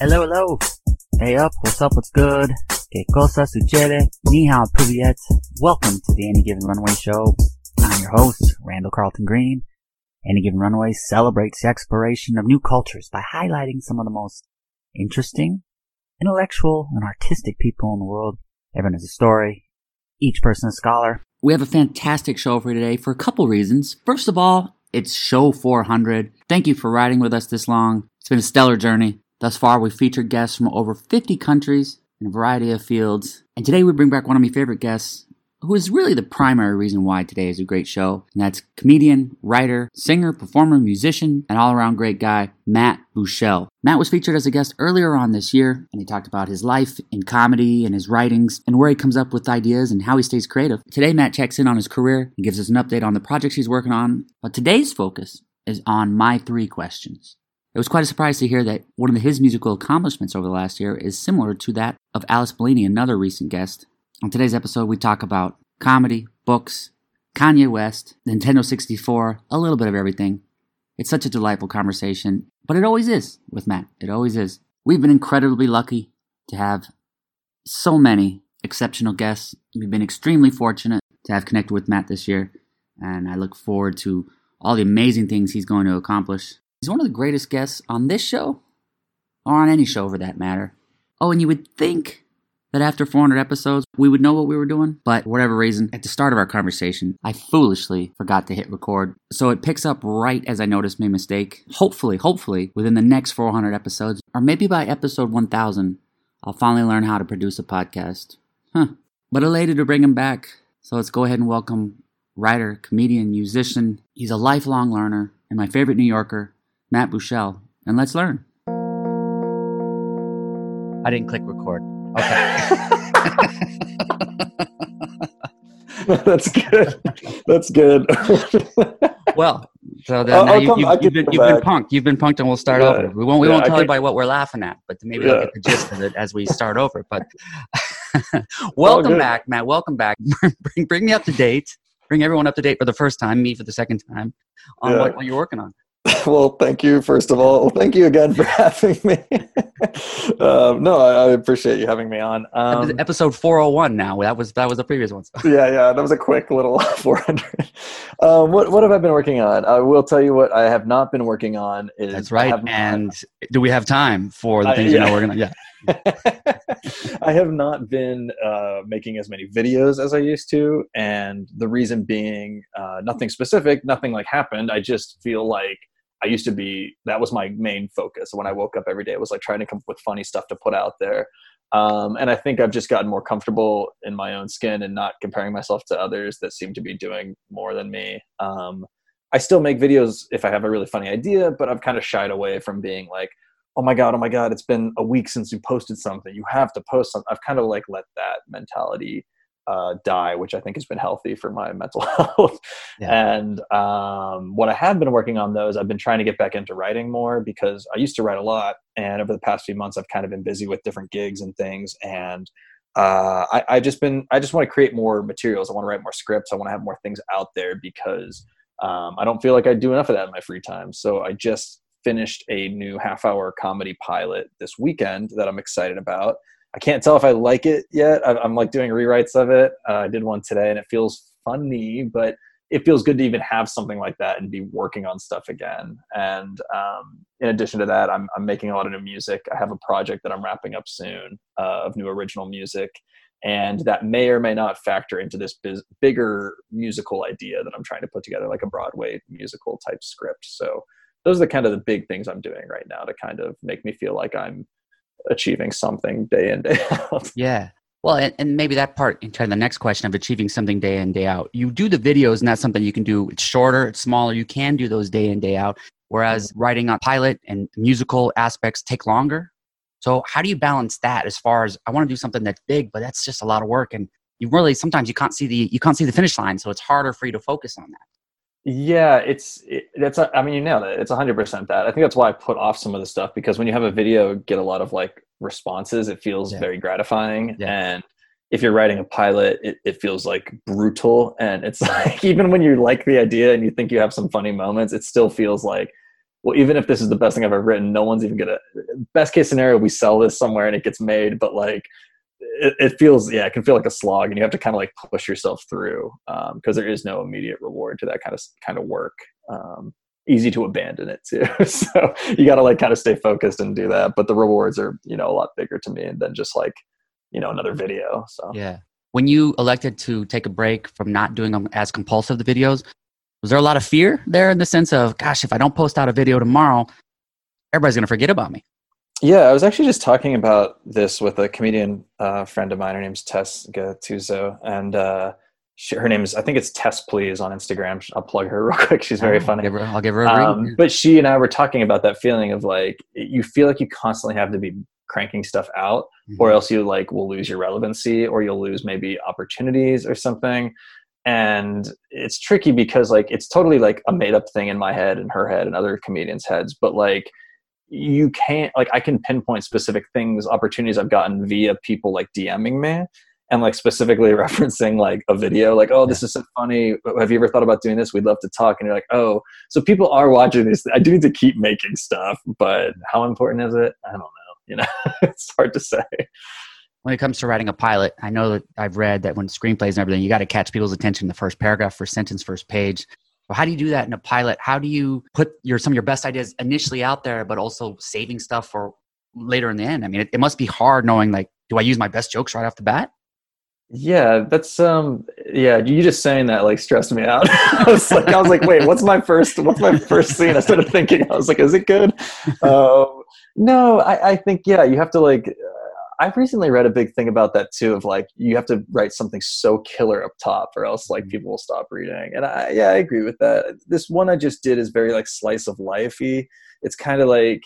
Hello, hello. Hey up, what's up, what's good? Que cosa sucede? Ni hao. Welcome to the Any Given Runway Show. I'm your host, Randall Carlton Green. Any Given Runway celebrates the exploration of new cultures by highlighting some of the most interesting, intellectual, and artistic people in the world. Everyone has a story. Each person a scholar. We have a fantastic show for you today for a couple reasons. First of all, it's show 400. Thank you for riding with us this long. It's been a stellar journey. Thus far, we've featured guests from over 50 countries in a variety of fields. And today we bring back one of my favorite guests, who is really the primary reason why today is a great show. And that's comedian, writer, singer, performer, musician, and all around great guy, Matt Buechele. Matt was featured as a guest earlier on this year, and he talked about his life in comedy and his writings and where he comes up with ideas and how he stays creative. Today, Matt checks in on his career and gives us an update on the projects he's working on. But today's focus is on my three questions. It was quite a surprise to hear that one of his musical accomplishments over the last year is similar to that of Alice Bellini, another recent guest. On today's episode, we talk about comedy, books, Kanye West, Nintendo 64, a little bit of everything. It's such a delightful conversation, but it always is with Matt. It always is. We've been incredibly lucky to have so many exceptional guests. We've been extremely fortunate to have connected with Matt this year, and I look forward to all the amazing things he's going to accomplish. He's one of the greatest guests on this show, or on any show for that matter. Oh, and you would think that after 400 episodes, we would know what we were doing, but for whatever reason, at the start of our conversation, I foolishly forgot to hit record. So it picks up right as I noticed my mistake. Hopefully, hopefully, within the next 400 episodes, or maybe by episode 1000, I'll finally learn how to produce a podcast. Huh. But elated to bring him back. So let's go ahead and welcome writer, comedian, musician. He's a lifelong learner and my favorite New Yorker, Matt Buechele, and let's learn. I didn't click record. Okay. That's good. That's good. well, so then I'll- I'll you, come- you, I you've, been, you've been punked. You've been punked, and we'll start Yeah. over. We won't. We Yeah, won't tell you by what we're laughing at, but maybe they'll get the gist of it as we start over. But welcome back, Matt. Welcome back. bring, bring me up to date. Bring everyone up to date for the first time. Me for the second time on Yeah. what, what you're working on. well, thank you, first of all. Well, thank you again for having me. um, no, I, I appreciate you having me on. Um, Episode 401. Now that was that was the previous one. So. yeah, yeah, that was a quick little 400. Um, what, what have I been working on? I will tell you what I have not been working on is That's right. have not- And do we have time for the Uh, things you know yeah. we're gonna? Yeah. I have not been uh, making as many videos as I used to, and the reason being uh, nothing specific, nothing like happened. I just feel like I used to be that was my main focus when I woke up every day It was like trying to come up with funny stuff to put out there. Um, and I think I've just gotten more comfortable in my own skin and not comparing myself to others that seem to be doing more than me. Um, I still make videos if I have a really funny idea, but I've kind of shied away from being like, oh my god, oh my god, it's been a week since you posted something. You have to post something. I've kind of like let that mentality uh, die, which I think has been healthy for my mental health. Yeah. And um, what I have been working on though is I've been trying to get back into writing more because I used to write a lot, and over the past few months I've kind of been busy with different gigs and things, and uh, I, I just been I just want to create more materials. I want to write more scripts. I want to have more things out there because um, I don't feel like I do enough of that in my free time. So I just finished a new half hour comedy pilot this weekend that I'm excited about. I can't tell if I like it yet. I- I'm like doing rewrites of it. Uh, I did one today and it feels funny, but it feels good to even have something like that and be working on stuff again. And um, in addition to that, I'm, I'm making a lot of new music. I have a project that I'm wrapping up soon uh, of new original music. And that may or may not factor into this biz- bigger musical idea that I'm trying to put together, like a Broadway musical type script. So those are the kind of the big things I'm doing right now to kind of make me feel like I'm achieving something day in day out. Yeah. Well, and, and maybe that part in kind of the next question of achieving something day in, day out. You do the videos, and that's something you can do. It's shorter, it's smaller. You can do those day in, day out. Whereas writing a pilot and musical aspects take longer. So, how do you balance that as far as I want to do something that's big, but that's just a lot of work, and you really sometimes you can't see the you can't see the finish line, so it's harder for you to focus on that. Yeah, it's it, that's I mean you nailed it. It's 100% that. I think that's why I put off some of the stuff because when you have a video get a lot of like responses, it feels Yeah. very gratifying Yeah. and if you're writing a pilot, it, it feels like brutal and it's like even when you like the idea and you think you have some funny moments, it still feels like well, even if this is the best thing I've ever written, no one's even gonna. Best case scenario, we sell this somewhere and it gets made, but like it, it feels yeah, it can feel like a slog, and you have to kind of like push yourself through because um, there is no immediate reward to that kind of kind of work. Um, easy to abandon it too, so you got to like kind of stay focused and do that. But the rewards are you know a lot bigger to me than just like you know another video. So yeah. When you elected to take a break from not doing them as compulsive the videos, was there a lot of fear there in the sense of, gosh, if I don't post out a video tomorrow, everybody's going to forget about me? Yeah, I was actually just talking about this with a comedian uh, friend of mine. Her name's Tess Gattuso, and uh, she, her name is I think it's Tess Please on Instagram. I'll plug her real quick. She's very I'll funny. Give her, I'll give her a um, But she and I were talking about that feeling of like you feel like you constantly have to be cranking stuff out, mm-hmm. or else you like will lose your relevancy, or you'll lose maybe opportunities or something and it's tricky because like it's totally like a made up thing in my head and her head and other comedians heads but like you can't like i can pinpoint specific things opportunities i've gotten via people like dming me and like specifically referencing like a video like oh this is so funny. Have you ever thought about doing this? We'd love to talk. And you're like oh. So people are watching this. I do need to keep making stuff but how important is it? I don't know. You know it's hard to say. When it comes to writing a pilot, I know that I've read that when screenplays and everything, you got to catch people's attention in the first paragraph, first sentence, first page. Well, how do you do that in a pilot? How do you put your some of your best ideas initially out there, but also saving stuff for later in the end? I mean, it, it must be hard knowing like, do I use my best jokes right off the bat? Yeah, that's um yeah, you just saying that like stressed me out. I was like I was like, wait, what's my first what's my first scene? I started thinking, I was like, is it good? Um no, I, I think yeah, you have to like I've recently read a big thing about that too of like you have to write something so killer up top or else like mm-hmm. people will stop reading. And I yeah, I agree with that. This one I just did is very like slice of lifey. It's kind of like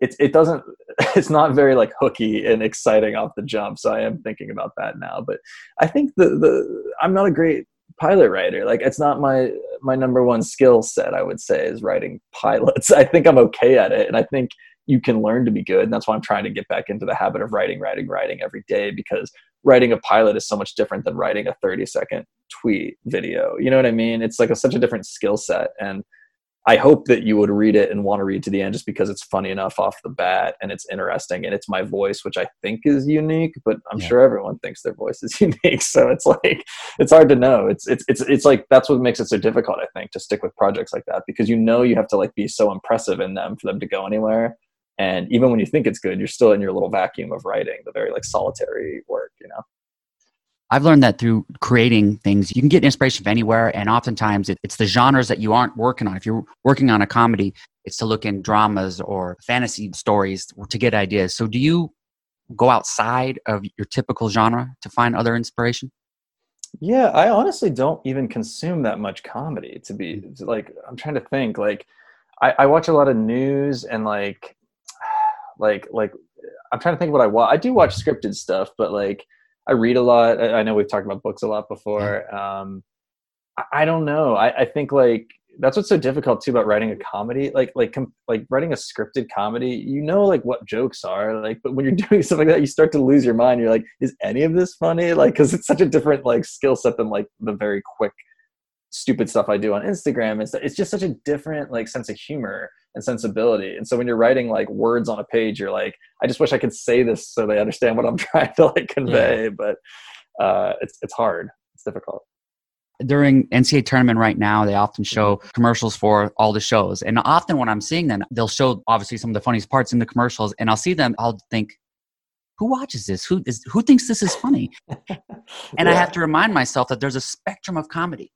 it it doesn't it's not very like hooky and exciting off the jump. So I am thinking about that now. But I think the the I'm not a great pilot writer. Like it's not my my number one skill set, I would say, is writing pilots. I think I'm okay at it. And I think you can learn to be good. And that's why I'm trying to get back into the habit of writing, writing, writing every day because writing a pilot is so much different than writing a 30 second tweet video. You know what I mean? It's like a, such a different skill set. And I hope that you would read it and want to read to the end just because it's funny enough off the bat and it's interesting and it's my voice, which I think is unique, but I'm yeah. sure everyone thinks their voice is unique. So it's like it's hard to know. It's it's it's it's like that's what makes it so difficult, I think, to stick with projects like that because you know you have to like be so impressive in them for them to go anywhere and even when you think it's good you're still in your little vacuum of writing the very like solitary work you know I've learned that through creating things, you can get inspiration from anywhere, and oftentimes it, it's the genres that you aren't working on. If you're working on a comedy, it's to look in dramas or fantasy stories to get ideas. So, do you go outside of your typical genre to find other inspiration? Yeah, I honestly don't even consume that much comedy. To be mm. like, I'm trying to think. Like, I, I watch a lot of news and like like like I'm trying to think what I watch. I do watch scripted stuff, but like I read a lot. I know we've talked about books a lot before. Um, I, I don't know. I, I think like that's what's so difficult too about writing a comedy like like com- like writing a scripted comedy you know like what jokes are like but when you're doing something like that you start to lose your mind you're like is any of this funny like because it's such a different like skill set than like the very quick stupid stuff i do on instagram it's, it's just such a different like sense of humor and sensibility. And so when you're writing like words on a page, you're like, I just wish I could say this so they understand what I'm trying to like convey. Yeah. But uh, it's it's hard. It's difficult. During NCAA tournament right now, they often show commercials for all the shows. And often when I'm seeing them, they'll show obviously some of the funniest parts in the commercials. And I'll see them, I'll think, who watches this? Who is who thinks this is funny? and yeah. I have to remind myself that there's a spectrum of comedy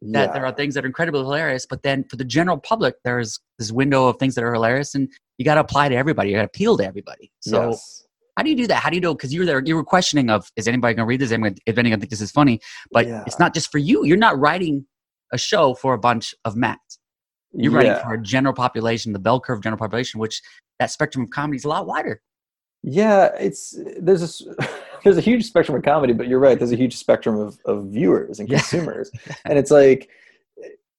that yeah. there are things that are incredibly hilarious but then for the general public there's this window of things that are hilarious and you got to apply to everybody you got to appeal to everybody so yes. how do you do that how do you know because you were there you were questioning of is anybody going to read this if anyone think this is funny but yeah. it's not just for you you're not writing a show for a bunch of mats you're yeah. writing for a general population the bell curve general population which that spectrum of comedy is a lot wider yeah it's there's this there's a huge spectrum of comedy, but you're right. There's a huge spectrum of, of viewers and consumers. Yeah. and it's like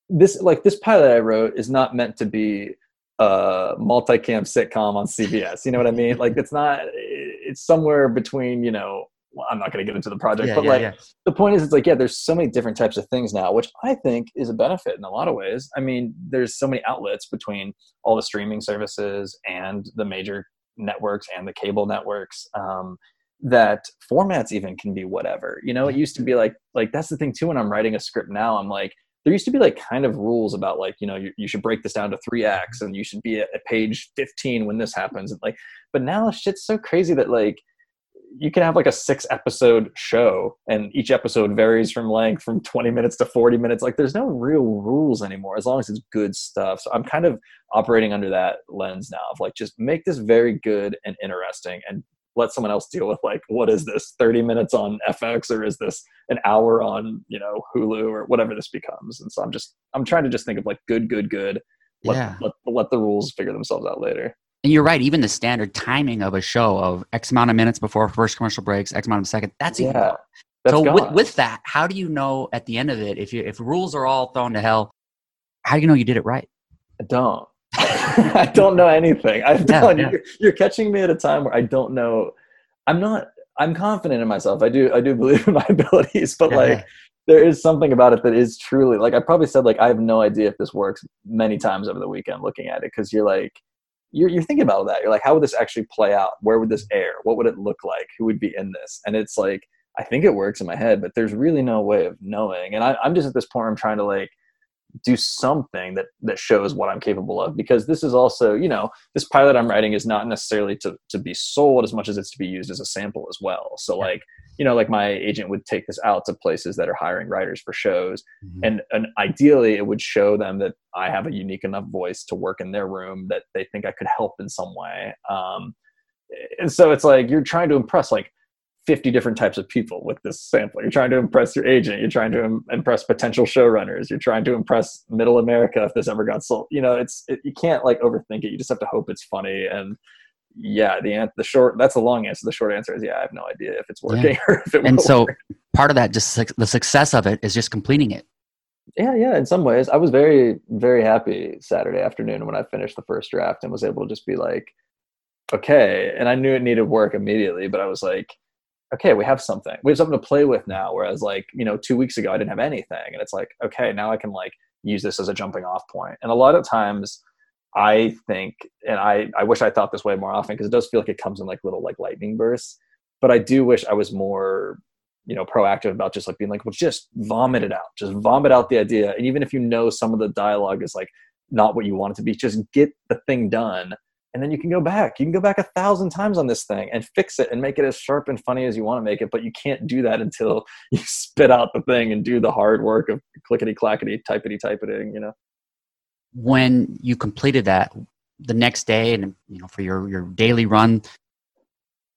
this, like this pilot I wrote is not meant to be a multicam sitcom on CBS. You know what I mean? Like it's not, it's somewhere between, you know, well, I'm not going to get into the project, Yeah, but yeah, like the point is, it's like yeah, there's so many different types of things now, which I think is a benefit in a lot of ways. I mean, there's so many outlets between all the streaming services and the major networks and the cable networks. Um, that formats even can be whatever. You know it used to be like like that's the thing too when i'm writing a script now i'm like there used to be like kind of rules about like you know you, you should break this down to three acts and you should be at, page 15 when this happens and like but now shit's so crazy that like you can have like a six episode show and each episode varies from length from 20 minutes to 40 minutes like there's no real rules anymore as long as it's good stuff. So i'm kind of operating under that lens now of like just make this very good and interesting and let someone else deal with like what is this 30 minutes on fx or is this an hour on you know hulu or whatever this becomes and so i'm just i'm trying to just think of like good good good let, Yeah. let, let the rules figure themselves out later And you're right. Even the standard timing of a show of X amount of minutes before first commercial breaks, X amount of second. That's even Yeah, gone. that's so with, with that, how do you know at the end of it if you if rules are all thrown to hell? How do you know you did it right? I don't. I don't know anything. I Yeah, don't. yeah. You're, you're catching me at a time where I don't know. I'm not. I'm confident in myself. I do. I do believe in my abilities, but Yeah, like there is something about it that is truly like I probably said like I have no idea if this works many times over the weekend looking at it because you're like you're you're thinking about that. You're like, how would this actually play out? Where would this air? What would it look like? Who would be in this? And it's like I think it works in my head, but there's really no way of knowing. And I, I'm just at this point where I'm trying to like do something that that shows what I'm capable of because this is also you know this pilot I'm writing is not necessarily to to be sold as much as it's to be used as a sample as well. So like you know like my agent would take this out to places that are hiring writers for shows Mhm. and and ideally it would show them that I have a unique enough voice to work in their room that they think I could help in some way. Um, and so it's like you're trying to impress like 50 different types of people with this sample. You're trying to impress your agent. You're trying to im- impress potential showrunners. You're trying to impress middle America if this ever got sold. You know, it's it, you can't like overthink it. You just have to hope it's funny. And yeah, the an- the short that's the long answer. The short answer is yeah, I have no idea if it's working or if it and so work. part of that just suc- the success of it is just completing it. yeah yeah in some ways i was very very happy saturday afternoon when i finished the first draft and was able to just be like okay and i knew it needed work immediately but i was like okay we have something. We have something to play with now whereas like you know two weeks ago i didn't have anything. And it's like okay now i can like use this as a jumping off point. and a lot of times i think and i i wish i thought this way more often because it does feel like it comes in like little like lightning bursts. But i do wish i was more you know proactive about just like being like well just vomit it out. Just vomit out the idea. And even if you know some of the dialogue is like not what you want it to be just get the thing done and then you can go back you can go back a thousand times on this thing and fix it and make it as sharp and funny as you want to make it but you can't do that until you spit out the thing and do the hard work of clickety clackety typety typeting you know When you completed that the next day and you know for your your daily run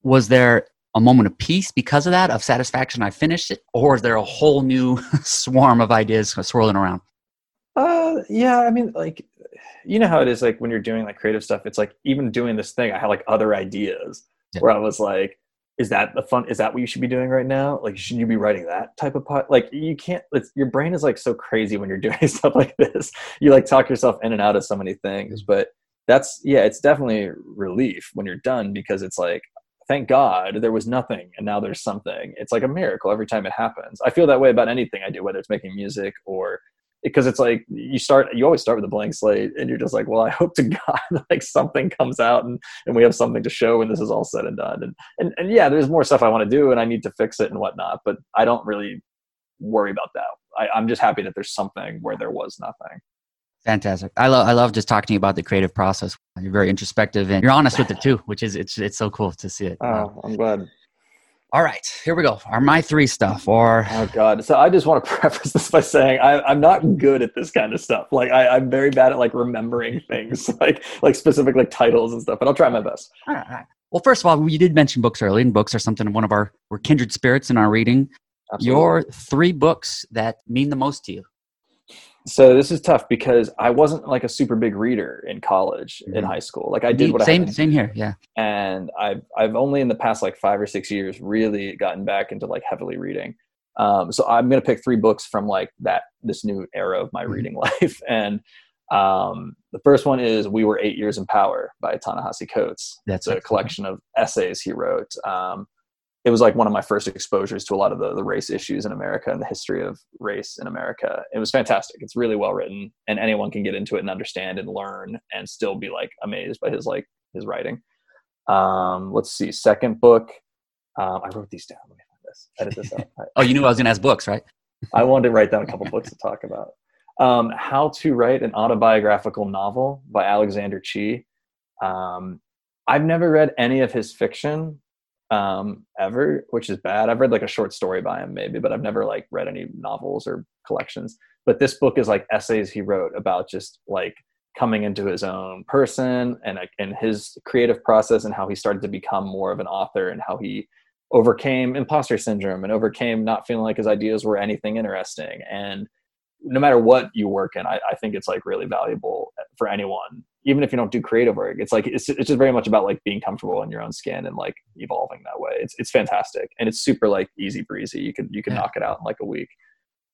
was there a moment of peace because of that of satisfaction I finished it or is there a whole new swarm of ideas swirling around? Uh, yeah. I mean, like, you know how it is. Like when you're doing like creative stuff, it's like even doing this thing, I had like other ideas Yeah. where I was like, "Is that the fun? Is that what you should be doing right now? Like, should you be writing that type of pot? Like, you can't. It's, your brain is like so crazy when you're doing stuff like this. You like talk yourself in and out of so many things. Mm-hmm. But that's yeah, it's definitely relief when you're done because it's like. Thank God there was nothing and now there's something. It's like a miracle every time it happens. I feel that way about anything I do, whether it's making music or because it's like you start you always start with a blank slate and you're just like well i hope to god like something comes out and, and we have something to show when this is all said and done and, and and yeah there's more stuff i want to do and i need to fix it and whatnot but i don't really worry about that I, i'm just happy that there's something where there was nothing Fantastic. I love I love just talking to you about the creative process. You're very introspective and you're honest with it too, which is it's it's so cool to see it. oh i'm glad All right, here we go. Are my three stuff or oh god so i just want to preface this by saying I, i'm not good at this kind of stuff like I, i'm very bad at like remembering things like like specific like titles and stuff but i'll try my best All right, all right. Well, first of all, you did mention books early, and books are something of one of our we're kindred spirits in our reading. Absolutely. Your three books that mean the most to you. So this is tough because I wasn't like a super big reader in college, in Mhm. high school. Like I did what same I same here. Yeah. and I've I've only in the past like five or six years really gotten back into like heavily reading. Um, so I'm gonna pick three books from like that this new era of my Mhm. reading life, and um, the first one is "We Were Eight Years in Power" by Ta-Nehisi Coates. That's It's a collection of essays he wrote. Um, it was like one of my first exposures to a lot of the, the race issues in America and the history of race in America. It was fantastic. It's really well written and anyone can get into it and understand and learn and still be like amazed by his like his writing. Um, let's see. Second book. Um, I wrote these down. Let me find this. Edit this out. oh, you knew I was going to ask books, right? I wanted to write down a couple books to talk about. Um, How to Write an Autobiographical Novel by Alexander Chee. Um, I've never read any of his fiction, um, ever, which is bad. I've read like a short story by him maybe, but I've never like read any novels or collections. But this book is like essays he wrote about just like coming into his own person and and his creative process and how he started to become more of an author and how he overcame imposter syndrome and overcame not feeling like his ideas were anything interesting and no matter what you work in I, I think it's like really valuable for anyone even if you don't do creative work. It's like it's, it's just very much about like being comfortable in your own skin and like evolving that way. It's, it's fantastic and it's super like easy breezy. You can you can yeah. knock it out in like a week.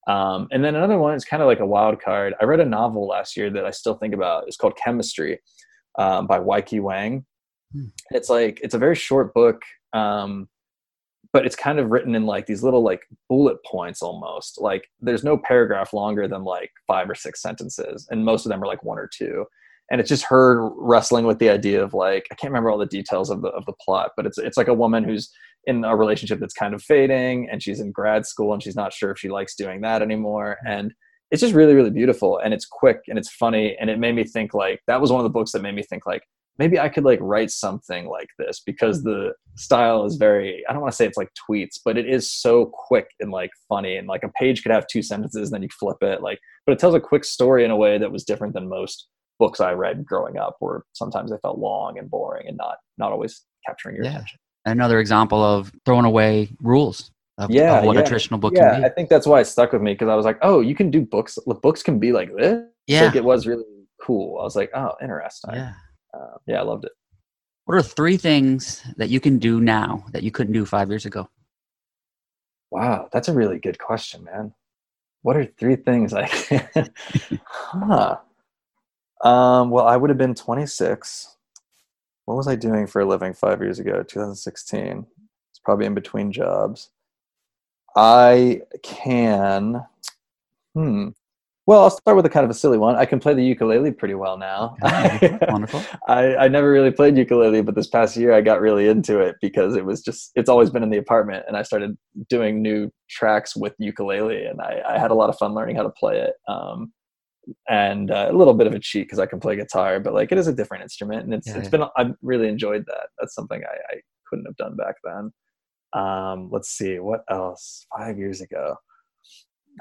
Um, and then another one is kind of like a wild card. I read a novel last year that i still think about. It's called chemistry um, by Weike Wang. Hmm. it's like it's a very short book um, but it's kind of written in like these little like bullet points almost. Like there's no paragraph longer than like five or six sentences and most of them are like one or two. And it's just her wrestling with the idea of like I can't remember all the details of the of the plot, but it's it's like a woman who's in a relationship that's kind of fading, and she's in grad school, and she's not sure if she likes doing that anymore, and it's just really really beautiful, and it's quick and it's funny, and it made me think like that was one of the books that made me think like maybe I could like write something like this because hmm. the style is very I don't want to say it's like tweets, but it is so quick and like funny and like a page could have two sentences and then you flip it like but it tells a quick story in a way that was different than most books I read growing up where sometimes they felt long and boring and not not always capturing your yeah. attention. Another example of throwing away rules of, yeah, of what yeah. a traditional book yeah, can be. I think that's why it stuck with me because I was like, oh, you can do books. Books can be like this. Yeah, like it was really cool. I was like, oh, interesting. Yeah, uh, yeah, I loved it. What are three things that you can do now that you couldn't do five years ago? Wow, that's a really good question, man. What are three things I can? huh. Um, well, I would have been 26. What was I doing for a living five years ago, 2016? It's probably in between jobs. I can. Hmm. Well, I'll start with a kind of a silly one. I can play the ukulele pretty well now. Wonderful. I, I never really played ukulele, but this past year I got really into it because it was just, it's always been in the apartment. And I started doing new tracks with ukulele and I, I had a lot of fun learning how to play it. Um, and uh, a little bit of a cheat because I can play guitar, but like it is a different instrument, and it's yeah, it's yeah. been I've really enjoyed that. That's something I, I couldn't have done back then. Um, let's see what else. Five years ago,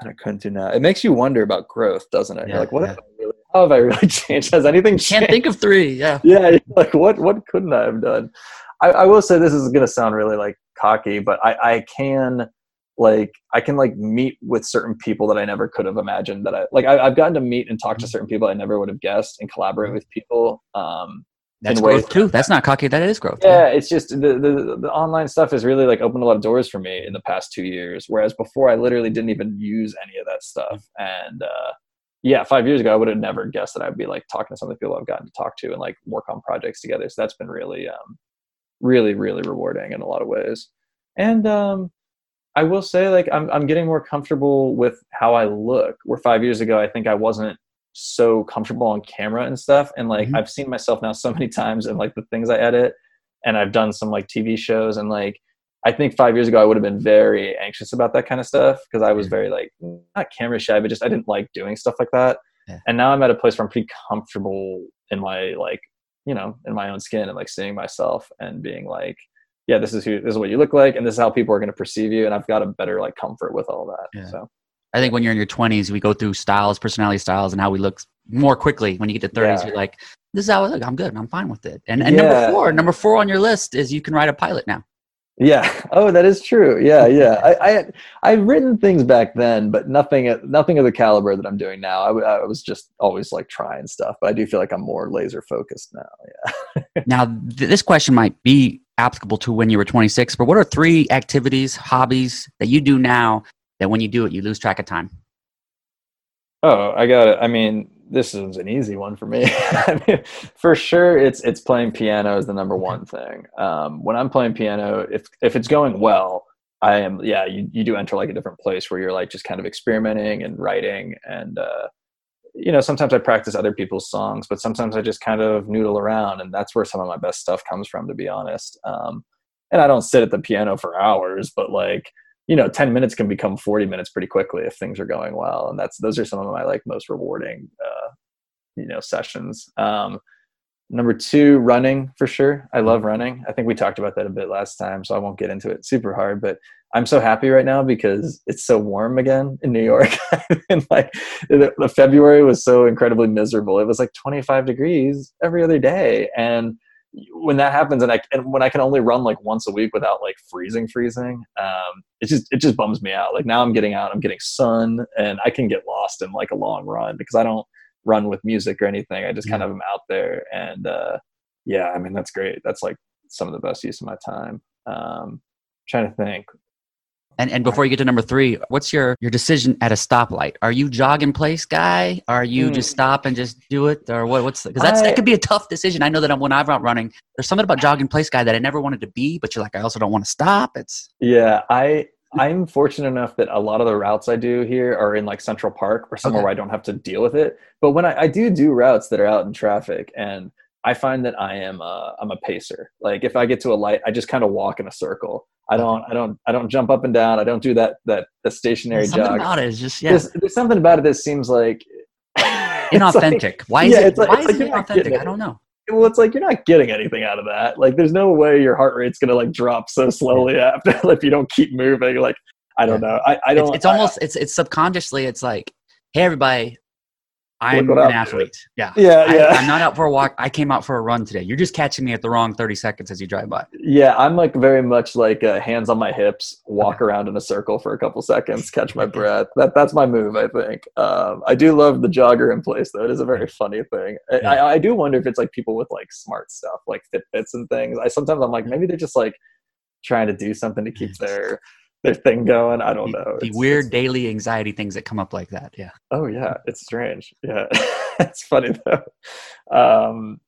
I couldn't do now. It makes you wonder about growth, doesn't it? Yeah, You're like, what have I really, how have I really changed? Has anything changed? Can't think of three. Yeah, yeah. Like what what couldn't I have done? I, I will say this is going to sound really like cocky, but I I can like I can like meet with certain people that I never could have imagined that I like I, have gotten to meet and talk to mm-hmm. certain people I never would have guessed and collaborate mm-hmm. with people. Um, that's growth too. That's not cocky. That is growth. Yeah, it's just the, the the online stuff has really like opened a lot of doors for me in the past two years. Whereas before, I literally didn't even use any of that stuff. And uh, yeah, five years ago, I would have never guessed that I'd be like talking to some of the people I've gotten to talk to and like work on projects together. So that's been really, um, really, really rewarding in a lot of ways. And um, I will say, like, I'm I'm getting more comfortable with how I look. Where five years ago, I think I wasn't so comfortable on camera and stuff. And like, mm-hmm. I've seen myself now so many times and like the things I edit, and I've done some like TV shows and like. I think five years ago I would have been very anxious about that kind of stuff because I was very like not camera shy, but just I didn't like doing stuff like that. Yeah. And now I'm at a place where I'm pretty comfortable in my like you know in my own skin and like seeing myself and being like yeah, this is who this is what you look like, and this is how people are going to perceive you, and I've got a better like comfort with all that. Yeah. So. I think when you're in your 20s, we go through styles, personality styles, and how we look more quickly. When you get to 30s, yeah. you're like, "This is how I look. I'm good. I'm fine with it." And, and yeah. number four, number four on your list is you can write a pilot now. Yeah. Oh, that is true. Yeah, yeah. I, I I've written things back then, but nothing nothing of the caliber that I'm doing now. I, I was just always like trying stuff, but I do feel like I'm more laser focused now. Yeah. now, th- this question might be applicable to when you were 26, but what are three activities, hobbies that you do now that when you do it, you lose track of time? Oh, I got it. I mean, this is an easy one for me. I mean, for sure, it's it's playing piano is the number one thing. Um, when I'm playing piano, if if it's going well, I am yeah. You you do enter like a different place where you're like just kind of experimenting and writing and uh, you know sometimes I practice other people's songs, but sometimes I just kind of noodle around, and that's where some of my best stuff comes from, to be honest. Um, and I don't sit at the piano for hours, but like you know 10 minutes can become 40 minutes pretty quickly if things are going well and that's those are some of my like most rewarding uh, you know sessions. Um, number two running for sure. I love running. I think we talked about that a bit last time so i won't get into it super hard but i'm so happy right now because it's so warm again in new york. And like the, the february was so incredibly miserable. It was like 25 degrees every other day and when that happens and I and when I can only run like once a week without like freezing freezing um it just it just bums me out. Like now I'm getting out I'm getting sun and I can get lost in like a long run because I don't run with music or anything. I just kind of am out there and uh yeah I mean that's great. That's like some of the best use of my time. Um trying to think and and before you get to number three, what's your your decision at a stoplight? Are you jog in place guy? Are you mm. just stop and just do it, or what? What's because that's that could be a tough decision. I know that I'm, when I'm out running, there's something about jog in place guy that I never wanted to be, but you're like, I also don't want to stop. It's yeah, I I'm fortunate enough that a lot of the routes I do here are in like Central Park or somewhere okay. where I don't have to deal with it. But when I, I do do routes that are out in traffic and I find that I am a, I'm a pacer. Like if I get to a light, I just kind of walk in a circle. I don't, I don't, I don't jump up and down. I don't do that, that, the stationary something jog. about it is just, yeah. There's, there's something about it that seems like inauthentic. Like, why is yeah, it, like, why is like it inauthentic? I don't know. Well, it's like you're not getting anything out of that. Like, there's no way your heart rate's gonna like drop so slowly yeah. after if you don't keep moving. Like, I don't yeah. know. I, I don't. It's, it's almost it's it's subconsciously. It's like, hey, everybody, I'm an athlete. Yeah. Yeah. I, yeah. I'm not out for a walk. I came out for a run today. You're just catching me at the wrong 30 seconds as you drive by. Yeah. I'm like very much like uh, hands on my hips, walk around in a circle for a couple seconds, catch my breath. That That's my move, I think. Um, I do love the jogger in place, though. It is a very funny thing. Yeah. I, I do wonder if it's like people with like smart stuff, like Fitbits and things. I sometimes I'm like, maybe they're just like trying to do something to keep their their thing going. I don't the, know. The it's, weird it's, daily anxiety things that come up like that. Yeah. Oh yeah, it's strange. Yeah, it's funny though. Um,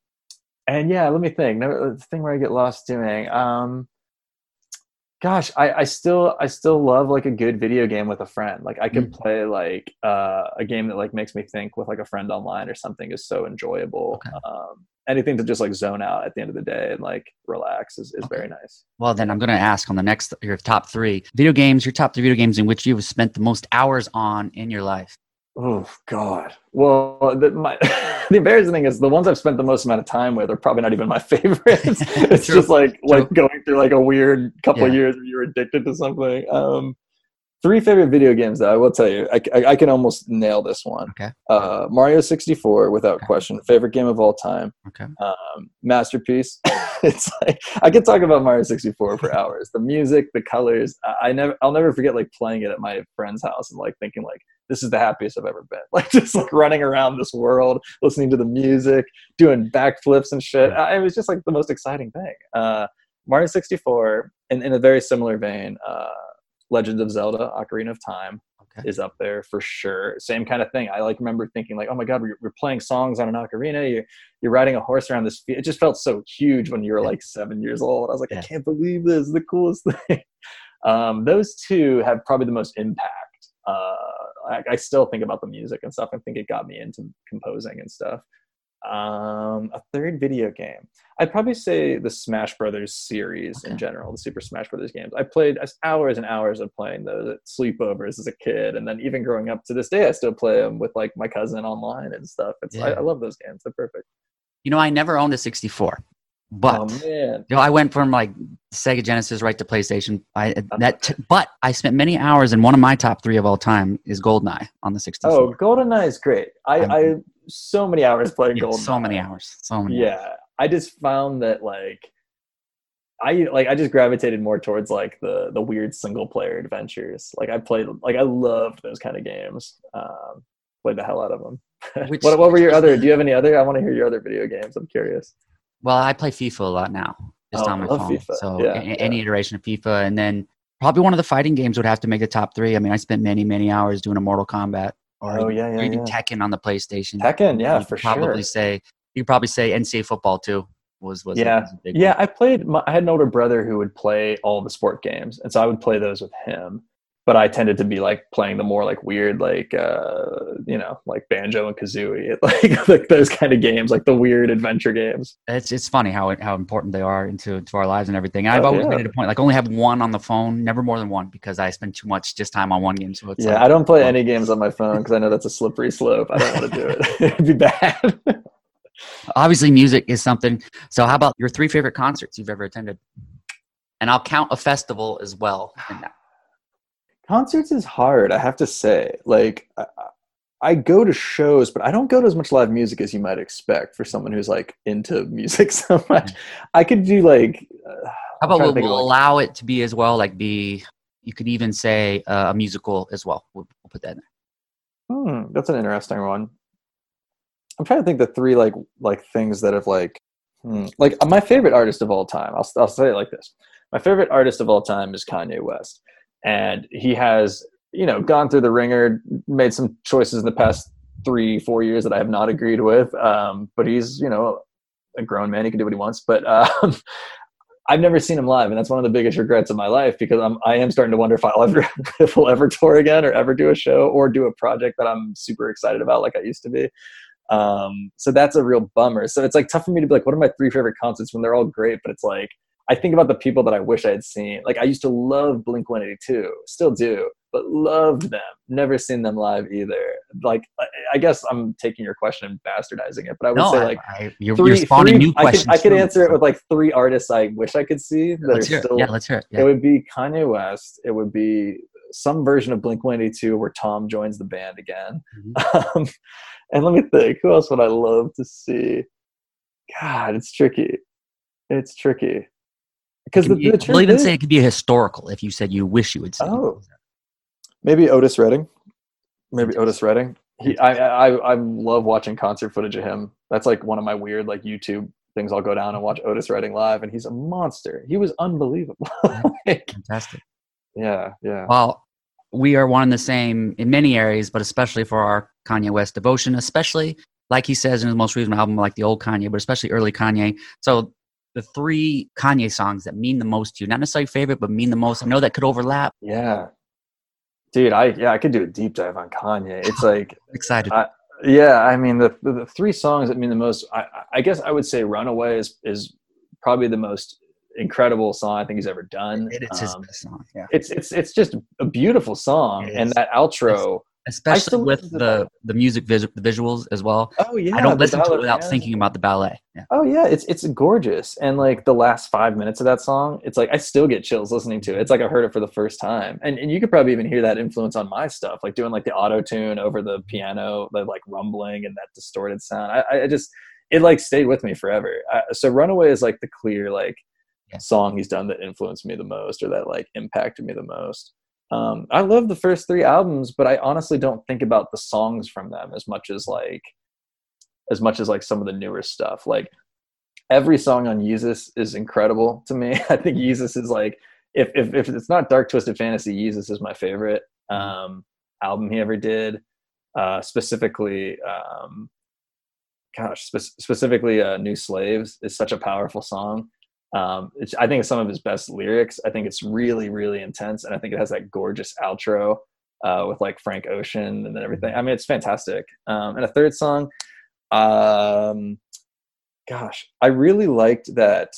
and yeah, let me think. The thing where I get lost doing. Um, gosh, I, I still I still love like a good video game with a friend. Like I could mm. play like uh, a game that like makes me think with like a friend online or something is so enjoyable. Okay. Um, anything to just like zone out at the end of the day and like relax is, is okay. very nice. Well, then I'm going to ask on the next, your top three video games, your top three video games in which you've spent the most hours on in your life. Oh God. Well, the, my, the embarrassing thing is the ones I've spent the most amount of time with are probably not even my favorites. it's just like, True. like going through like a weird couple yeah. of years where you're addicted to something. Um, Three favorite video games that I will tell you. I, I, I can almost nail this one. Okay. Uh, Mario 64, without okay. question. Favorite game of all time. Okay. Um, masterpiece. it's like I could talk about Mario 64 for hours. The music, the colors. I, I never, I'll never forget like playing it at my friend's house and like thinking like this is the happiest I've ever been. Like just like running around this world, listening to the music, doing backflips and shit. I, it was just like the most exciting thing. Uh, Mario 64, in, in a very similar vein. Uh, Legend of Zelda: Ocarina of Time okay. is up there for sure. Same kind of thing. I like remember thinking like, oh my god, we're, we're playing songs on an ocarina. You're you're riding a horse around this. Field. It just felt so huge when you were like seven years old. I was like, yeah. I can't believe this. is the coolest thing. Um, those two have probably the most impact. Uh, I, I, still think about the music and stuff. I think it got me into composing and stuff. Um, a third video game. I'd probably say the Smash Brothers series okay. in general, the Super Smash Brothers games. I played hours and hours of playing those at sleepovers as a kid, and then even growing up to this day, I still play them with like my cousin online and stuff. It's yeah. I, I, love those games. They're perfect. You know, I never owned a 64, but oh, you know, I went from like Sega Genesis right to PlayStation. I that, t- but I spent many hours, and one of my top three of all time is GoldenEye on the 64. Oh, GoldenEye is great. I, I so many hours playing yeah, GoldenEye. So many hours. So many. Yeah. Hours. I just found that like I like I just gravitated more towards like the the weird single player adventures. Like I played like I loved those kind of games. Um, played the hell out of them. Which, what what were your other? Do you have any other? I want to hear your other video games. I'm curious. Well, I play FIFA a lot now. Just oh, on my phone. FIFA. So yeah, a- yeah. any iteration of FIFA, and then probably one of the fighting games would have to make the top three. I mean, I spent many many hours doing a Mortal Kombat or Oh, yeah, yeah, even yeah. Tekken on the PlayStation. Tekken, yeah, for probably sure. say you could probably say NCAA football too was was a- Yeah. was Yeah, one. I played. My, I had an older brother who would play all the sport games, and so I would play those with him. But I tended to be like playing the more like weird, like uh, you know, like banjo and kazooie, like like those kind of games, like the weird adventure games. It's it's funny how how important they are into into our lives and everything. And I've Oh, always yeah. made it a point like only have one on the phone, never more than one, because I spend too much just time on one game. So it's yeah, like, I don't play any games on my phone because I know that's a slippery slope. I don't want to do it. It'd be bad. obviously music is something. So how about your three favorite concerts you've ever attended? And I'll count a festival as well in that. Concerts is hard, I have to say. Like, I, I go to shows, but I don't go to as much live music as you might expect for someone who's like into music so much. I could do like. Uh, How about we'll, we'll like- allow it to be as well, like be you could even say uh, a musical as well. We'll, we'll put that in there. Hmm, that's an interesting one. I'm trying to think the three like like things that have like hmm, like my favorite artist of all time. I'll I'll say it like this. My favorite artist of all time is Kanye West, and he has you know gone through the ringer, made some choices in the past three four years that I have not agreed with. Um, but he's you know a grown man; he can do what he wants. But um, I've never seen him live, and that's one of the biggest regrets of my life because I'm I am starting to wonder if I'll ever if we'll ever tour again or ever do a show or do a project that I'm super excited about like I used to be. Um, so that's a real bummer. So it's like tough for me to be like, what are my three favorite concerts when they're all great? But it's like I think about the people that I wish I had seen. Like I used to love Blink 182, still do, but loved them. Never seen them live either. Like I, I guess I'm taking your question and bastardizing it, but I would No, say I, like I, you're, three, you're spawning three- new I questions. could, I could answer it with like three artists I wish I could see that let's are hear it. still. Yeah, let's hear it. It would be Kanye West. It would be some version of Blink 182 where Tom joins the band again. Mm-hmm. Um, and let me think, who else would I love to see? God, it's tricky. It's tricky. Because the, you- the truth we'll even is, say it could be a historical if you said you wish you would see. Oh. maybe Otis Redding. Maybe Otis Redding. He, I, I, I love watching concert footage of him. That's like one of my weird like YouTube things. I'll go down and watch Otis Redding live, and he's a monster. He was unbelievable. Like, Fantastic. yeah, yeah. Well, we are one and the same in many areas, but especially for our Kanye West devotion, especially like he says in his most recent album, like the old Kanye, but especially early Kanye. So the three Kanye songs that mean the most to you, not necessarily favorite, but mean the most. I know that could overlap. Yeah. Dude, I yeah, I could do a deep dive on Kanye. It's like Excited. I- yeah, I mean the, the the three songs that mean the most I I guess I would say Runaway is is probably the most incredible song I think he's ever done. it is his Um, best song. Yeah. it's it's it's just a beautiful song and that outro Especially with to the, the music vis- visuals as well. oh yeah I don't the listen to it without yeah. thinking about the ballet. Yeah. oh yeah it's it's gorgeous and like the last five minutes of that song it's like i still get chills listening to it it's like i heard it for the first time and, and you could probably even hear that influence on my stuff like doing like the auto tune over the piano the like rumbling and that distorted sound i, I just it like stayed with me forever I, so runaway is like the clear like Yeah. song he's done that influenced me the most or that like impacted me the most um, i love the first three albums but i honestly don't think about the songs from them as much as like as much as like some of the newer stuff like every song on Yeezus is incredible to me. I think Yeezus is like if if if it's not Dark Twisted Fantasy, Yeezus is my favorite um, album he ever did. Uh, specifically, um, gosh, spe- specifically, uh, "New Slaves" is such a powerful song. Um, it's, I think it's some of his best lyrics. I think it's really really intense, and I think it has that gorgeous outro uh, with like Frank Ocean and then everything. I mean, it's fantastic. Um, and a third song. Um, gosh, I really liked that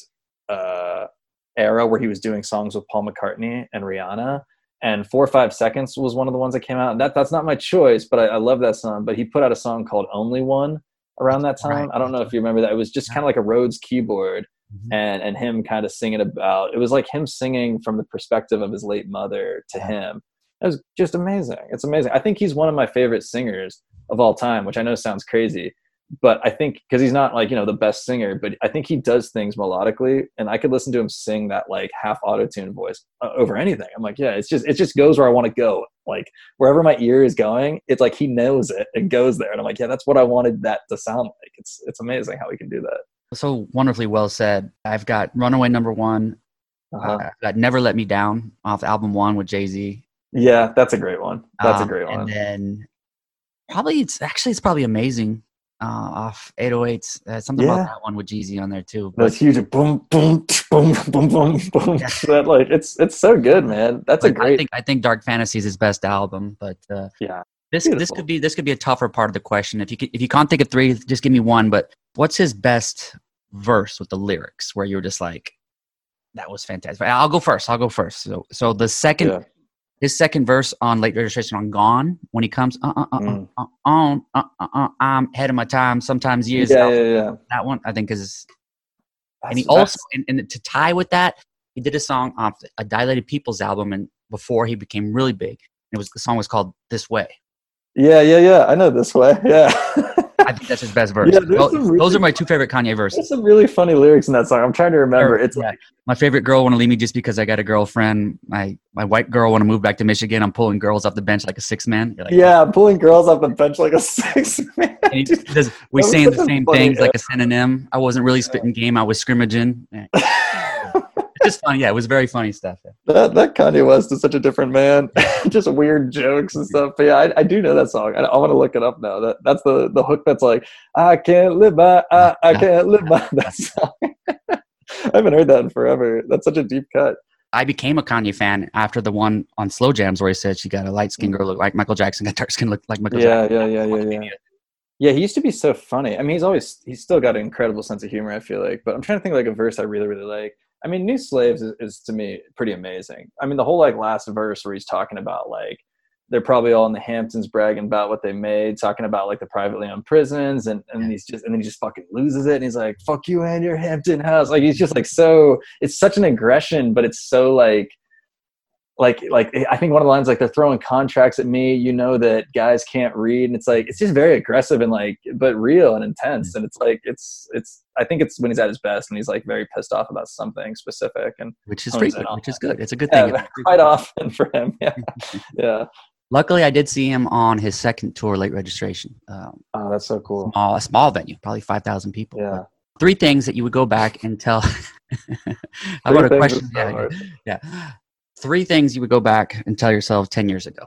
uh, era where he was doing songs with Paul McCartney and Rihanna. And four or five seconds was one of the ones that came out. That that's not my choice, but I, I love that song. But he put out a song called "Only One" around that time. Right. I don't know if you remember that. It was just kind of like a Rhodes keyboard, Mhm. and and him kind of singing about. It was like him singing from the perspective of his late mother to Yeah. him. It was just amazing. It's amazing. I think he's one of my favorite singers of all time, which I know sounds crazy but I think because he's not like you know the best singer, but I think he does things melodically, and I could listen to him sing that like half auto tune voice uh, over anything. I'm like, yeah, it's just it just goes where I want to go. Like wherever my ear is going, it's like he knows it and goes there, and I'm like, yeah, that's what I wanted that to sound like. It's it's amazing how he can do that. So wonderfully well said. I've got Runaway number one. Uh-huh. Uh, I've Never Let Me Down off album one with Jay Z. yeah, that's a great one. That's a Um, great one. And then Probably it's actually it's probably amazing. Uh, off 808s, uh, something Yeah. about that one with Jeezy on there too. Those huge boom, boom, boom, boom, boom, boom. Yeah. That like it's it's so good, man. That's a Like, I great. think I think Dark Fantasy is his best album, but uh, Yeah. This this could be this could be a tougher part of the question. If you could, if you can't think of three, just give me one. But what's his best verse with the lyrics where you were just like, that was fantastic. I'll go first. I'll go first. So so the second Yeah. his second verse on late registration on Gone when he comes uh uh uh Mm. uh, uh on uh, uh, uh, I'm ahead of my time. Sometimes years Yeah, out. yeah, yeah. That one I think is and he also and, and to tie with that he did a song off a Dilated Peoples album and before he became really big it was the song was called this way Yeah, yeah, yeah. I know this way. Yeah. i think that's his best verse Yeah, there's those, those are my two favorite kanye verses There's some really funny lyrics in that song. I'm trying to remember. It's yeah. my favorite girl want to leave me just because i got a girlfriend my my white girl want to move back to michigan i'm pulling girls off the bench like a six man like, yeah, pulling girls off the bench like a six man. does, we saying the same things like a synonym i wasn't really spitting game i was scrimmaging Yeah. Just funny yeah it was very funny stuff yeah. that that Kanye West is such a different man. Just weird jokes and stuff. But yeah, I, I do know that song. I, I want to look it up now. That that's the the hook that's like I can't live by I, I can't live by that song. I haven't heard that in forever. That's such a deep cut. I became a Kanye fan after the one on Slow Jamz where he said she got a light skinned girl look like Michael Jackson, got dark skin look like Michael Mm. Yeah, Jackson. yeah, yeah, yeah, yeah. Yeah, he used to be so funny. I mean, he's always he's still got an incredible sense of humor. I feel like, but I'm trying to think of, like a verse I really really like. I mean, New Slaves is, is to me pretty amazing. I mean, the whole like last verse where he's talking about like they're probably all in the Hamptons bragging about what they made, talking about like the privately owned prisons, and and he's just and then he just fucking loses it, and he's like, "Fuck you and your Hampton house." Like he's just like so. It's such an aggression, but it's so like like like I think one of the lines like they're throwing contracts at me. You know that guys can't read, and it's like it's just very aggressive and like but real and intense. And it's like it's it's I think it's when he's at his best and he's like very pissed off about something specific and Which is frequent, which is good. It's a good yeah, thing. quite often for him. Yeah, yeah. Luckily, I did see him on his second tour, late registration. Um, Oh, that's so cool. small, a small venue, probably 5,000 people. Yeah. Three things that you would go back and tell. Three about a question? Yeah, yeah. Three things you would go back and tell yourself 10 years ago.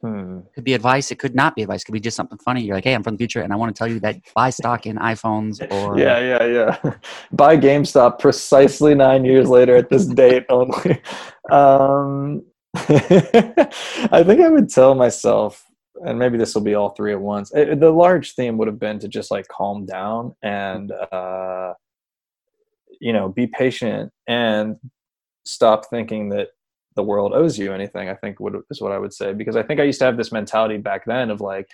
Hmm. could be advice. It could not be advice. It could be just something funny. You're like, hey, I'm from the future, and I want to tell you that buy stock in iPhones or Yeah, yeah, yeah. Buy GameStop precisely nine years later at this date only. Um, I think I would tell myself, and maybe this will be all three at once. eh, the large theme would have been to just like calm down and, uh, you know, be patient and stop thinking that the world owes you anything. I think would is what I would say. Because I think I used to have this mentality back then of like,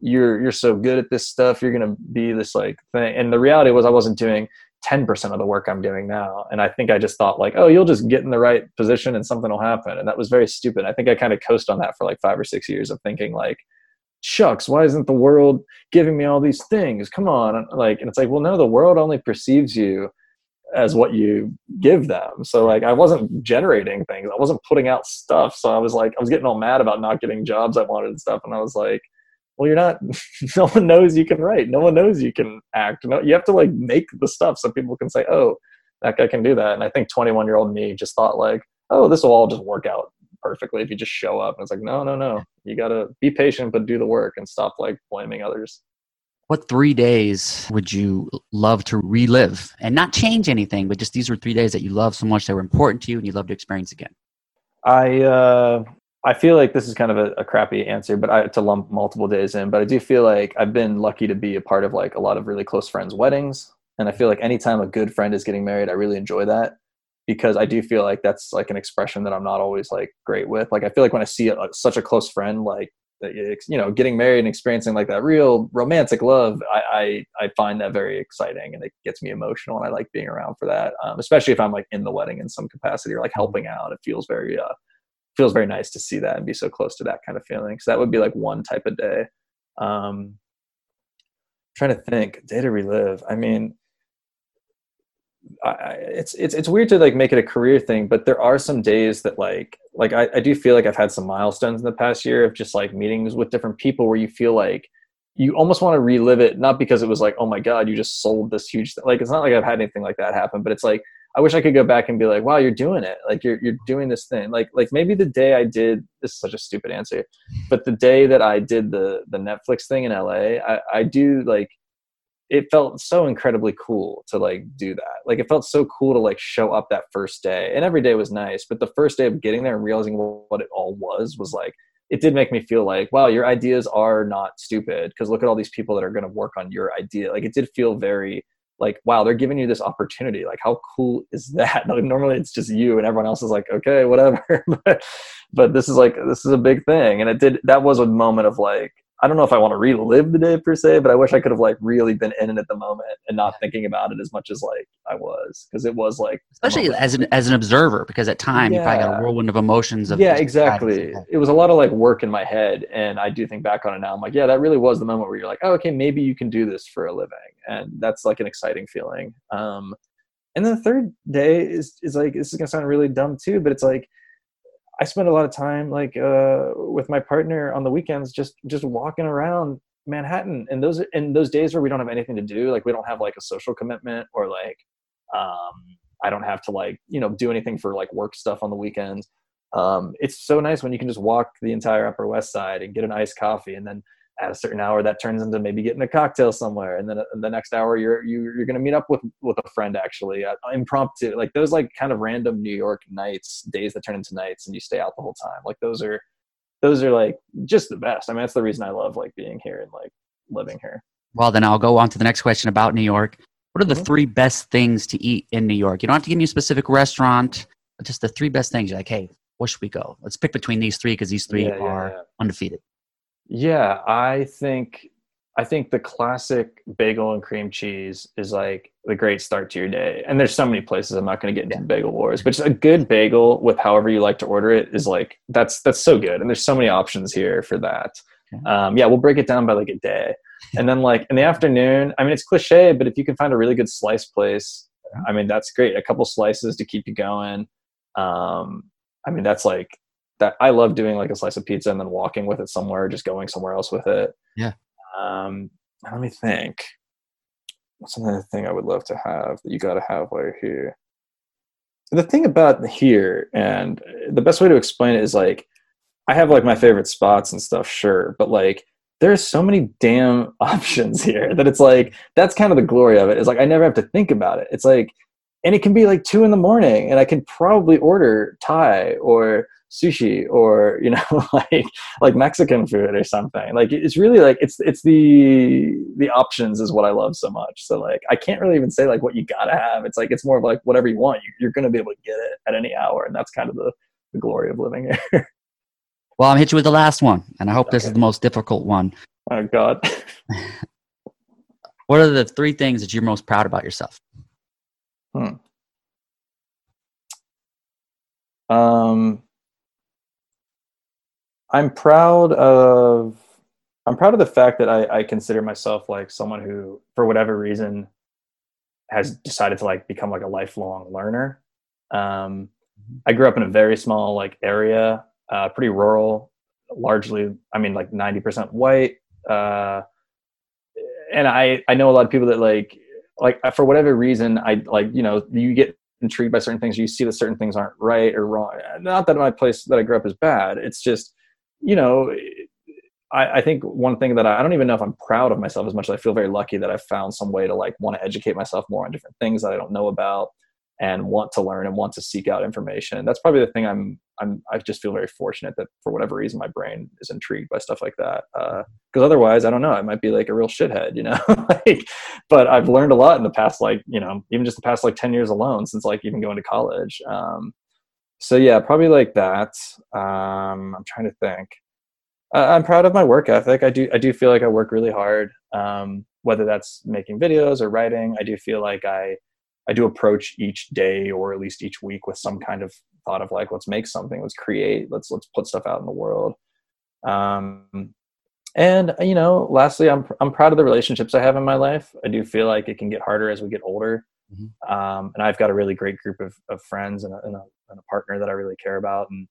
you're you're so good at this stuff you're to be this like thing. And the reality was i wasn't doing 10% of the work i'm doing now. And i think i just thought like oh you'll just get in the right position and something will happen. And that was very stupid. I think i kind of coasted on that for like five or six years of thinking like shucks why isn't the world giving me all these things? Come on. Like and it's like well no the world only perceives you as what you give them. So like i wasn't generating things. I wasn't putting out stuff. So i was like i was getting all mad about not getting jobs i wanted and stuff. And i was like well you're not no one knows you can write. No one knows you can act. No, you have to like make the stuff so people can say oh that guy can do that and i think 21 year old me just thought like oh this will all just work out perfectly if you just show up. And it's like no no no. You gotta be patient but do the work and stop like blaming others what three days would you love to relive and not change anything, but just these were three days that you love so much that were important to you and you love to experience again? I uh, I feel like this is kind of a, a crappy answer, but I to lump multiple days in. But I do feel like I've been lucky to be a part of like a lot of really close friends' weddings, and I feel like anytime a good friend is getting married, I really enjoy that because I do feel like that's like an expression that I'm not always like great with. Like I feel like when I see a, such a close friend like you know getting married and experiencing like that real romantic love, I, I I find that very exciting and it gets me emotional and I like being around for that, um, especially if I'm like in the wedding in some capacity or like helping out. It feels very uh, feels very nice to see that and be so close to that kind of feeling. So that would be like one type of day. Um, trying to think, day to relive. I mean, I, it's it's it's weird to like make it a career thing, but there are some days that like like I, I do feel like I've had some milestones in the past year of just like meetings with different people where you feel like you almost want to relive it, not because it was like, oh my god, you just sold this huge thing. Like it's not like I've had anything like that happen, but it's like I wish I could go back and be like, wow, you're doing it. Like you're you're doing this thing. Like like maybe the day I did this is such a stupid answer, but the day that I did the the Netflix thing in LA, I, I do like it felt so incredibly cool to like do that. Like it felt so cool to like show up that first day. And every day was nice, but the first day of getting there and realizing what it all was was like it did make me feel like, wow, your ideas are not stupid because look at all these people that are going to work on your idea. Like it did feel very like, wow, they're giving you this opportunity. Like how cool is that? Like, normally it's just you and everyone else is like, okay, whatever. but, but this is like this is a big thing. And it did that was a moment of like, I don't know if I want to relive the day per se, but I wish I could have like really been in it at the moment and not thinking about it as much as like I was because it was like especially as an as an observer because at time yeah. you probably got a whirlwind of emotions of yeah exactly. it was a lot of like work in my head and I do think back on it now I'm like yeah that really was the moment where you're like oh okay maybe you can do this for a living and that's like an exciting feeling um and then the third day is is like this is gonna sound really dumb too but it's like I spend a lot of time like uh, with my partner on the weekends, just just walking around Manhattan. And those in those days where we don't have anything to do, like we don't have like a social commitment or like um, I don't have to like you know do anything for like work stuff on the weekends. Um, it's so nice when you can just walk the entire Upper West Side and get an iced coffee, and then at a certain hour that turns into maybe getting a cocktail somewhere. And then the next hour you're you, are you are going to meet up with with a friend actually uh, impromptu like those like kind of random new york nights days that turn into nights and you stay out the whole time. Like those are those are like just the best. I mean that's the reason i love like being here and like living here. Well then i'll go on to the next question about new york. What are the mm-hmm. three best things to eat in new york? You don't have to give me a specific restaurant just the three best things. You're like hey where should we go? Let's pick between these three because these three yeah, are yeah, yeah. undefeated yeah, I think I think the classic bagel and cream cheese is like the great start to your day. And there's so many places I'm not going to get into the bagel wars, but just a good bagel with however you like to order it is like that's that's so good. And there's so many options here for that. Um, yeah, we'll break it down by like a day, and then like in the afternoon. I mean, it's cliche, but if you can find a really good slice place, I mean, that's great. A couple slices to keep you going. Um, I mean, that's like that I love doing like a slice of pizza and then walking with it somewhere, just going somewhere else with it. Yeah. Um, let me think. What's another thing I would love to have that you got to have while you're here? The thing about here, and the best way to explain it is like, I have like my favorite spots and stuff, sure, but like, there's so many damn options here that it's like that's kind of the glory of it. Is like I never have to think about it. It's like, and it can be like two in the morning, and I can probably order Thai or sushi or you know like like mexican food or something. Like it's really like it's it's the the options is what i love so much. So like i can't really even say like what you gotta have. It's like it's more of like whatever you want. You're gonna be able to get it at any hour and that's kind of the, the glory of living here. Well i'm hit you with the last one and i hope okay. this is the most difficult one. Oh god. What are the three things that you're most proud about yourself? Hmm. um I'm proud of I'm proud of the fact that I, I consider myself like someone who, for whatever reason, has decided to like become like a lifelong learner. Um, I grew up in a very small like area, uh, pretty rural, largely. I mean, like ninety percent white. Uh, and I I know a lot of people that like like for whatever reason I like you know you get intrigued by certain things. You see that certain things aren't right or wrong. Not that my place that I grew up is bad. It's just you know, I, I, think one thing that I, I, don't even know if I'm proud of myself as much as I feel very lucky that I found some way to like want to educate myself more on different things that I don't know about and want to learn and want to seek out information. That's probably the thing I'm, I'm, I just feel very fortunate that for whatever reason, my brain is intrigued by stuff like that. Uh, cause otherwise I don't know, I might be like a real shithead, you know, like, but I've learned a lot in the past, like, you know, even just the past like 10 years alone since like even going to college. Um, so yeah, probably like that. Um, I'm trying to think. I'm proud of my work ethic. I do I do feel like I work really hard. Um, whether that's making videos or writing, I do feel like I I do approach each day or at least each week with some kind of thought of like let's make something, let's create, let's let's put stuff out in the world. Um, and you know, lastly, I'm I'm proud of the relationships I have in my life. I do feel like it can get harder as we get older. Mm-hmm. Um, and I've got a really great group of, of friends and a, and a, and a partner that I really care about. And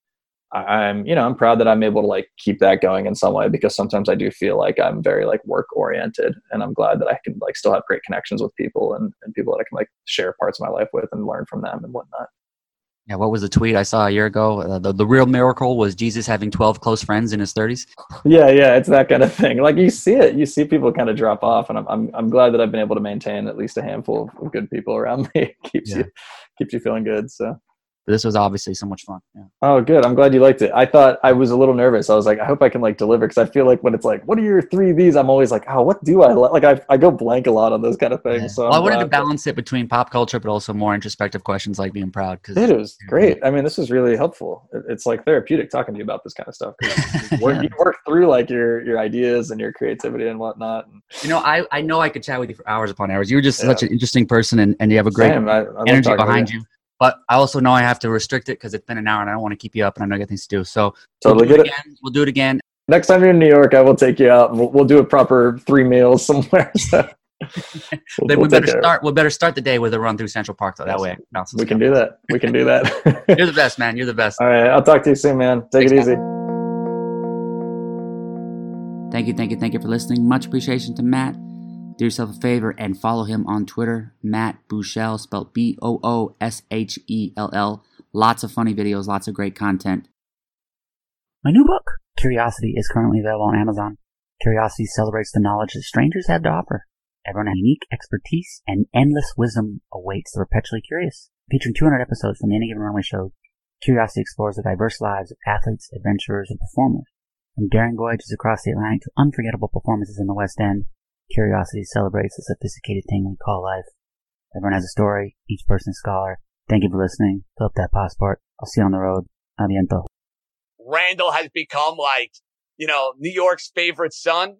I'm, you know, I'm proud that I'm able to like keep that going in some way because sometimes I do feel like I'm very like work oriented and I'm glad that I can like still have great connections with people and, and people that I can like share parts of my life with and learn from them and whatnot. Yeah, what was the tweet I saw a year ago? Uh, the, the real miracle was Jesus having 12 close friends in his 30s. Yeah, yeah, it's that kind of thing. Like you see it, you see people kind of drop off, and I'm I'm, I'm glad that I've been able to maintain at least a handful of good people around me. keeps yeah. you keeps you feeling good. So but this was obviously so much fun. Yeah. Oh, good. I'm glad you liked it. I thought I was a little nervous. I was like, I hope I can like deliver because I feel like when it's like, what are your three V's? I'm always like, oh, what do I like? I, I go blank a lot on those kind of things. Yeah. So well, I wanted to balance it between pop culture, but also more introspective questions like being proud. Because it was great. I mean, this was really helpful. It's like therapeutic talking to you about this kind of stuff. You work, you work through like your your ideas and your creativity and whatnot. You know, I I know I could chat with you for hours upon hours. You're just yeah. such an interesting person, and, and you have a great I, I energy behind you. But I also know I have to restrict it because it's been an hour and I don't want to keep you up and I know I got things to do. So totally we'll do it again. We'll do it again. Next time you're in New York, I will take you out. We'll, we'll do a proper three meals somewhere. So. we'll, then we better start. We better start the day with a run through Central Park, though. That way, we can do that. We can do that. You're the best, man. You're the best. All right, I'll talk to you soon, man. Take Thanks, it easy. Thank you, thank you, thank you for listening. Much appreciation to Matt do yourself a favor and follow him on Twitter, Matt Booshell, spelled B O O S H E L L. Lots of funny videos, lots of great content. My new book, Curiosity, is currently available on Amazon. Curiosity celebrates the knowledge that strangers have to offer. Everyone has unique expertise and endless wisdom awaits the perpetually curious. Featuring 200 episodes from the Any Given Runway show, Curiosity explores the diverse lives of athletes, adventurers, and performers. From daring voyages across the Atlantic to unforgettable performances in the West End, Curiosity celebrates the sophisticated thing we call life. Everyone has a story, each person a scholar. Thank you for listening. Fill up that passport. I'll see you on the road. Aviento. Randall has become like, you know, New York's favorite son.